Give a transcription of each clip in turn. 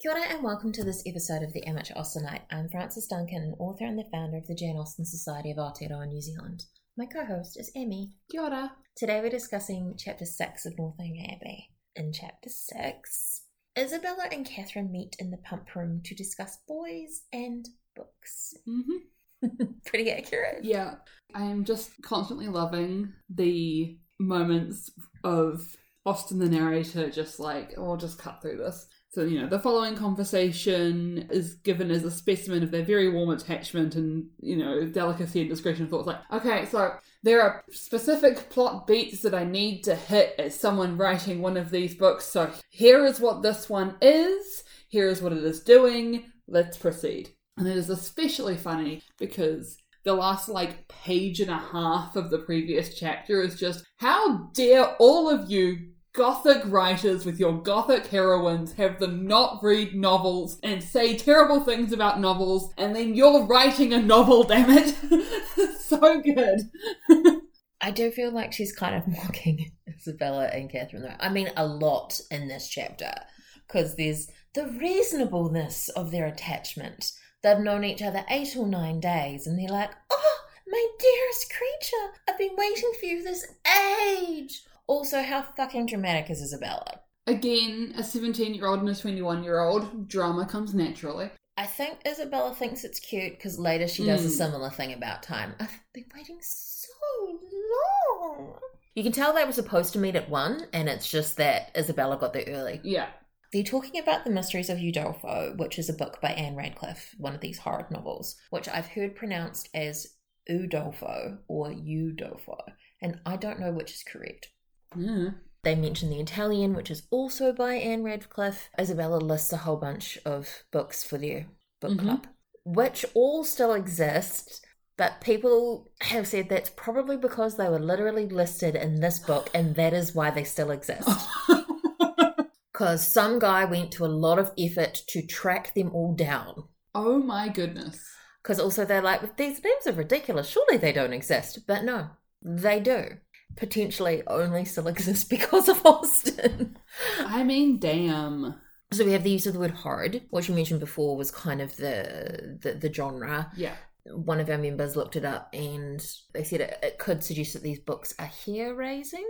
Kia ora and welcome to this episode of the Amateur Austenite. I'm Frances Duncan, an author and the founder of the Jane Austen Society of Aotearoa New Zealand. My co-host is Amme. Kia ora. Today we're discussing Chapter 6 of Northanger Abbey. In Chapter 6, Isabella and Catherine meet in the pump room to discuss boys and books. Mm-hmm. Pretty accurate. Yeah, I am just constantly loving the moments of Austen the narrator just like, oh, I'll just cut through this. So, you know, the following conversation is given as a specimen of their very warm attachment and, you know, delicacy and discretion of thoughts. Like, okay, so there are specific plot beats that I need to hit as someone writing one of these books. So here is what this one is, here is what it is doing, let's proceed. And it is especially funny because the last like page and a half of the previous chapter is just how dare all of you gothic writers with your gothic heroines have them not read novels and say terrible things about novels and then you're writing a novel damn it so good I do feel like she's kind of mocking Isabella and Catherine, though. I mean, a lot in this chapter, because there's the reasonableness of their attachment. They've known each other eight or nine days, and they're like, oh, my dearest creature, I've been waiting for you this age. Also, how fucking dramatic is Isabella? again a 17 year old and a 21 year old drama comes naturally I think Isabella thinks it's cute because later she does a Mm. similar thing about time. I've been waiting so long. You can tell they were supposed to meet at one, and it's just that Isabella got there early. yeah They're talking about The Mysteries of Udolpho, which is a book by Ann Radcliffe, one of these horror novels, which I've heard pronounced as Udolpho or Udolpho, and I don't know which is correct. Yeah They mention The Italian, which is also by Ann Radcliffe. Isabella lists a whole bunch of books for their book Mhm. club, which all still exist. But people have said that's probably because they were literally listed in this book, and that is why they still exist. Because some guy went to a lot of effort to track them all down. oh my goodness Because also they're like, these names are ridiculous. Surely they don't exist. But no, they do. Potentially only still exists because of Austen. i mean damn So we have the use of the word horrid, which you mentioned before was kind of the the, the genre. yeah One of our members looked it up and they said it, it could suggest that these books are hair raising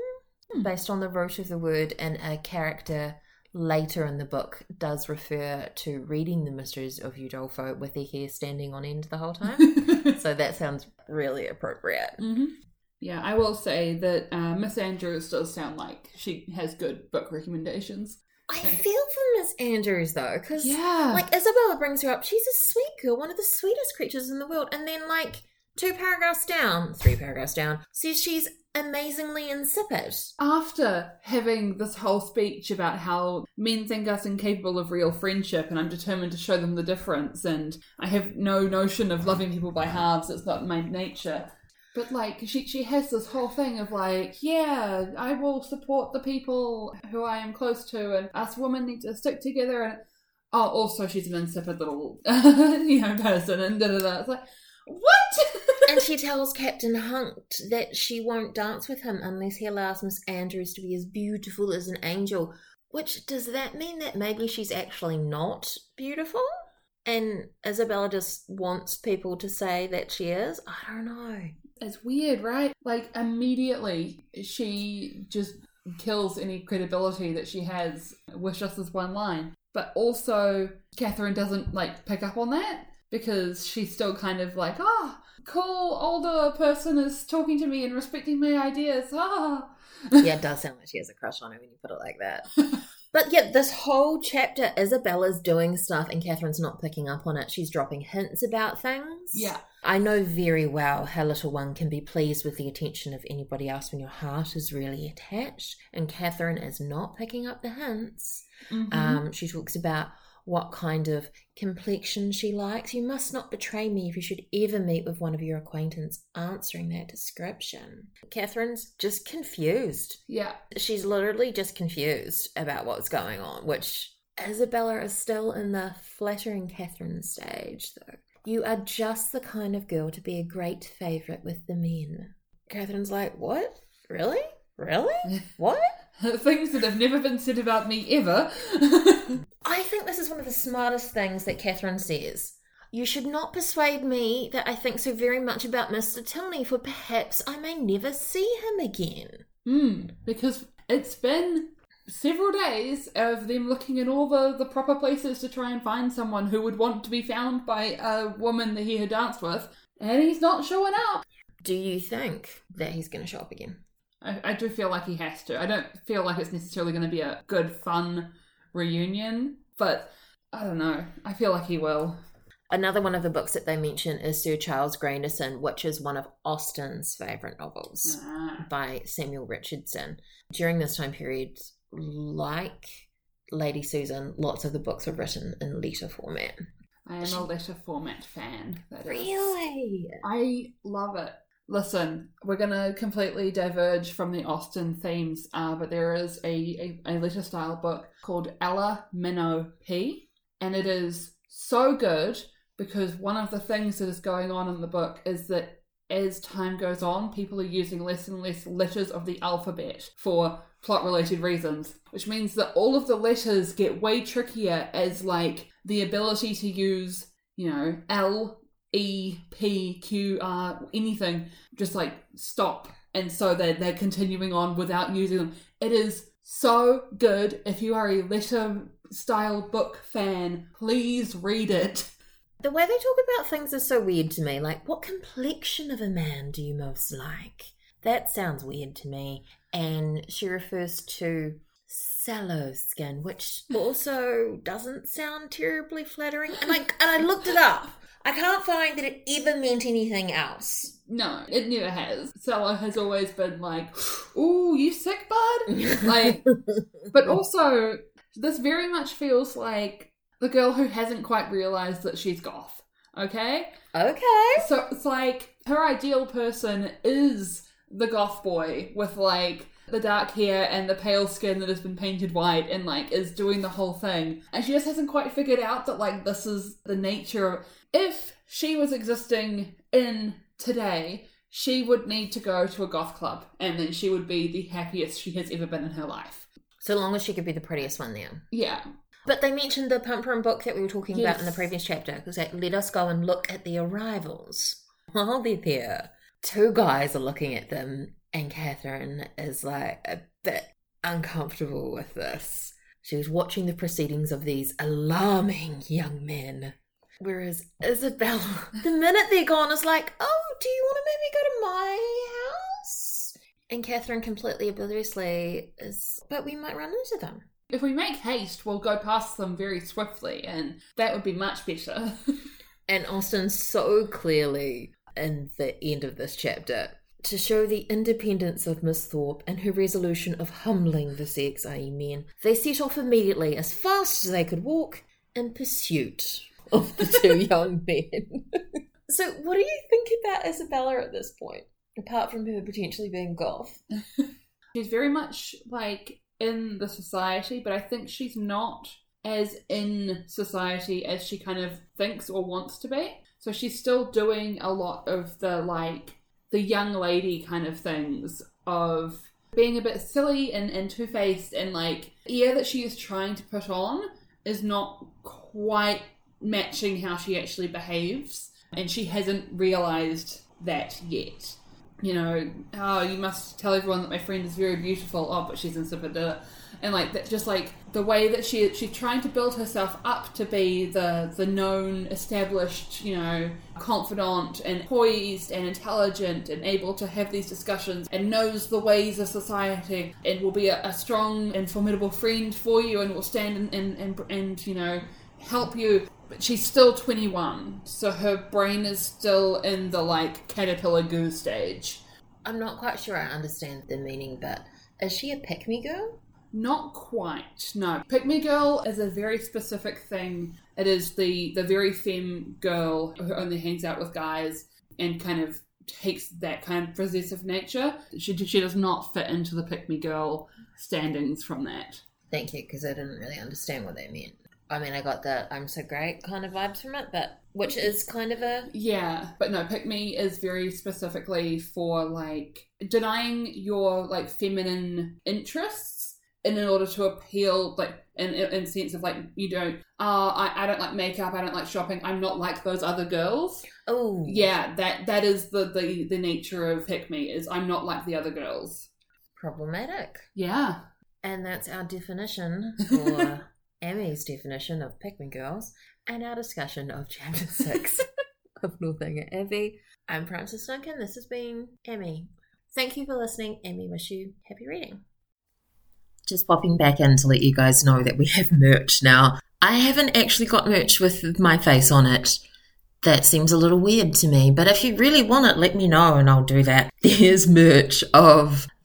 Hmm. based on the root of the word, and a character later in the book does refer to reading the mysteries of Udolpho with their hair standing on end the whole time. so that sounds really appropriate. hmm Yeah, I will say that uh, Miss Andrews does sound like she has good book recommendations. I feel for Miss Andrews though, because Yeah, like Isabella brings her up. She's a sweet girl, one of the sweetest creatures in the world, and then like two paragraphs down, three paragraphs down, says she's amazingly insipid. after having this whole speech about how men think us incapable of real friendship, and I'm determined to show them the difference, and I have no notion of loving people by halves. It's not my nature. But like she she has this whole thing of like, yeah, I will support the people who I am close to, and us women need to stick together. And oh, also she's an insipid little you know person, and da da da. It's like what? and she tells Captain Hunt that she won't dance with him unless he allows Miss Andrews to be as beautiful as an angel. Which does that mean that maybe she's actually not beautiful? And Isabella just wants people to say that she is? I don't know. It's weird, right? Like immediately she just kills any credibility that she has with just this one line. But also Catherine doesn't like pick up on that because she's still kind of like, ah, cool older person is talking to me and respecting my ideas. Ah. yeah, it does sound like she has a crush on him when you put it like that. But yeah, this whole chapter, Isabella's doing stuff and Catherine's not picking up on it. She's dropping hints about things. yeah. I know very well how little one can be pleased with the attention of anybody else when your heart is really attached. And Catherine is not picking up the hints. Mhm. Um, she talks about what kind of complexion she likes. You must not betray me if you should ever meet with one of your acquaintance answering that description. Catherine's just confused. yeah. She's literally just confused about what's going on, which Isabella is still in the flattering Catherine stage, though. You are just the kind of girl to be a great favourite with the men. Catherine's like, What? Really? Really? What? Things that have never been said about me ever. I think this is one of the smartest things that Catherine says. You should not persuade me that I think so very much about Mr. Tilney, for perhaps I may never see him again. Hmm, because it's been several days of them looking in all the, the proper places to try and find someone who would want to be found by a woman that he had danced with, and he's not showing up. Do you think that he's going to show up again? I, I do feel like he has to. I don't feel like it's necessarily going to be a good, fun reunion, but I don't know. I feel like he will. Another one of the books that they mention is Sir Charles Grandison, which is one of Austen's favourite novels Ah. by Samuel Richardson. During this time period, like Lady Susan, lots of the books were written in letter format. I am a letter format fan. that is. Really? I love it. Listen, we're going to completely diverge from the Austen themes, uh, but there is a, a, a letter style book called Ella Minnow Pea, and it is so good because one of the things that is going on in the book is that as time goes on, people are using less and less letters of the alphabet for plot related reasons, which means that all of the letters get way trickier as like the ability to use, you know, L, E, P, Q, R, anything, just like stop. And so they're, they're continuing on without using them. It is so good. If you are a letter style book fan, please read it. The way they talk about things is so weird to me. Like, what complexion of a man do you most like? That sounds weird to me. And she refers to sallow skin, which also doesn't sound terribly flattering. And I and I looked it up. I can't find that it ever meant anything else. No, it never has. Sella has always been like, ooh, you sick, bud? Like, but also, this very much feels like the girl who hasn't quite realized that she's goth. Okay? okay. So it's like her ideal person is the goth boy with like the dark hair and the pale skin that has been painted white and like is doing the whole thing. And she just hasn't quite figured out that like this is the nature of if she was existing in today, she would need to go to a goth club and then she would be the happiest she has ever been in her life. So long as she could be the prettiest one there. Yeah. But they mentioned the Pump Room book that we were talking about in the previous chapter. Because like, let us go and look at the arrivals. While they're there, two guys are looking at them, and Catherine is like a bit uncomfortable with this. She was watching the proceedings of these alarming young men. Whereas Isabella, the minute they're gone, is like, oh, do you want to maybe go to my house? And Catherine completely obliviously is, but we might run into them. If we make haste, we'll go past them very swiftly and that would be much better. And Austen so clearly in the end of this chapter to show the independence of Miss Thorpe and her resolution of humbling the sex, i.e., men, they set off immediately as fast as they could walk in pursuit of the two young men. so, what do you think about Isabella at this point, apart from her potentially being goth? she's very much like in the society, but I think she's not as in society as she kind of thinks or wants to be. So she's still doing a lot of the like the young lady kind of things of being a bit silly and, and two faced and like the air that she is trying to put on is not quite matching how she actually behaves. And she hasn't realized that yet you know, oh, you must tell everyone that my friend is very beautiful. Oh, but she's insipid. And like that, just like the way that she she's trying to build herself up to be the the known, established, you know, confidant and poised and intelligent and able to have these discussions and knows the ways of society and will be a, a strong and formidable friend for you and will stand and and, and and you know help you but she's still 21 so her brain is still in the like caterpillar goo stage. I'm not quite sure I understand the meaning, but is she a pick me girl? not quite no. Pick me girl is a very specific thing. It is the the very femme girl who only hangs out with guys and kind of takes that kind of possessive nature. She, she does not fit into the pick me girl standings from that. Thank you, because I didn't really understand what they meant. I mean, I got the I'm so great kind of vibes from it, but which is kind of a Yeah, but no, pick me is very specifically for like denying your like feminine interests in order to appeal like in in sense of like you don't uh I, I don't like makeup i don't like shopping i'm not like those other girls. Oh, yeah that that is the the, the nature of pick me is i'm not like the other girls. Problematic. yeah. And that's our definition for Definition of pick me girls and our discussion of chapter six of Northanger Abbey. I'm Frances Duncan. This has been Amme. Thank you for listening. Amme, wish you happy reading. Just popping back in to let you guys know that we have merch now. I haven't actually got merch with my face on it. That seems a little weird to me, but if you really want it, let me know and I'll do that. There's merch of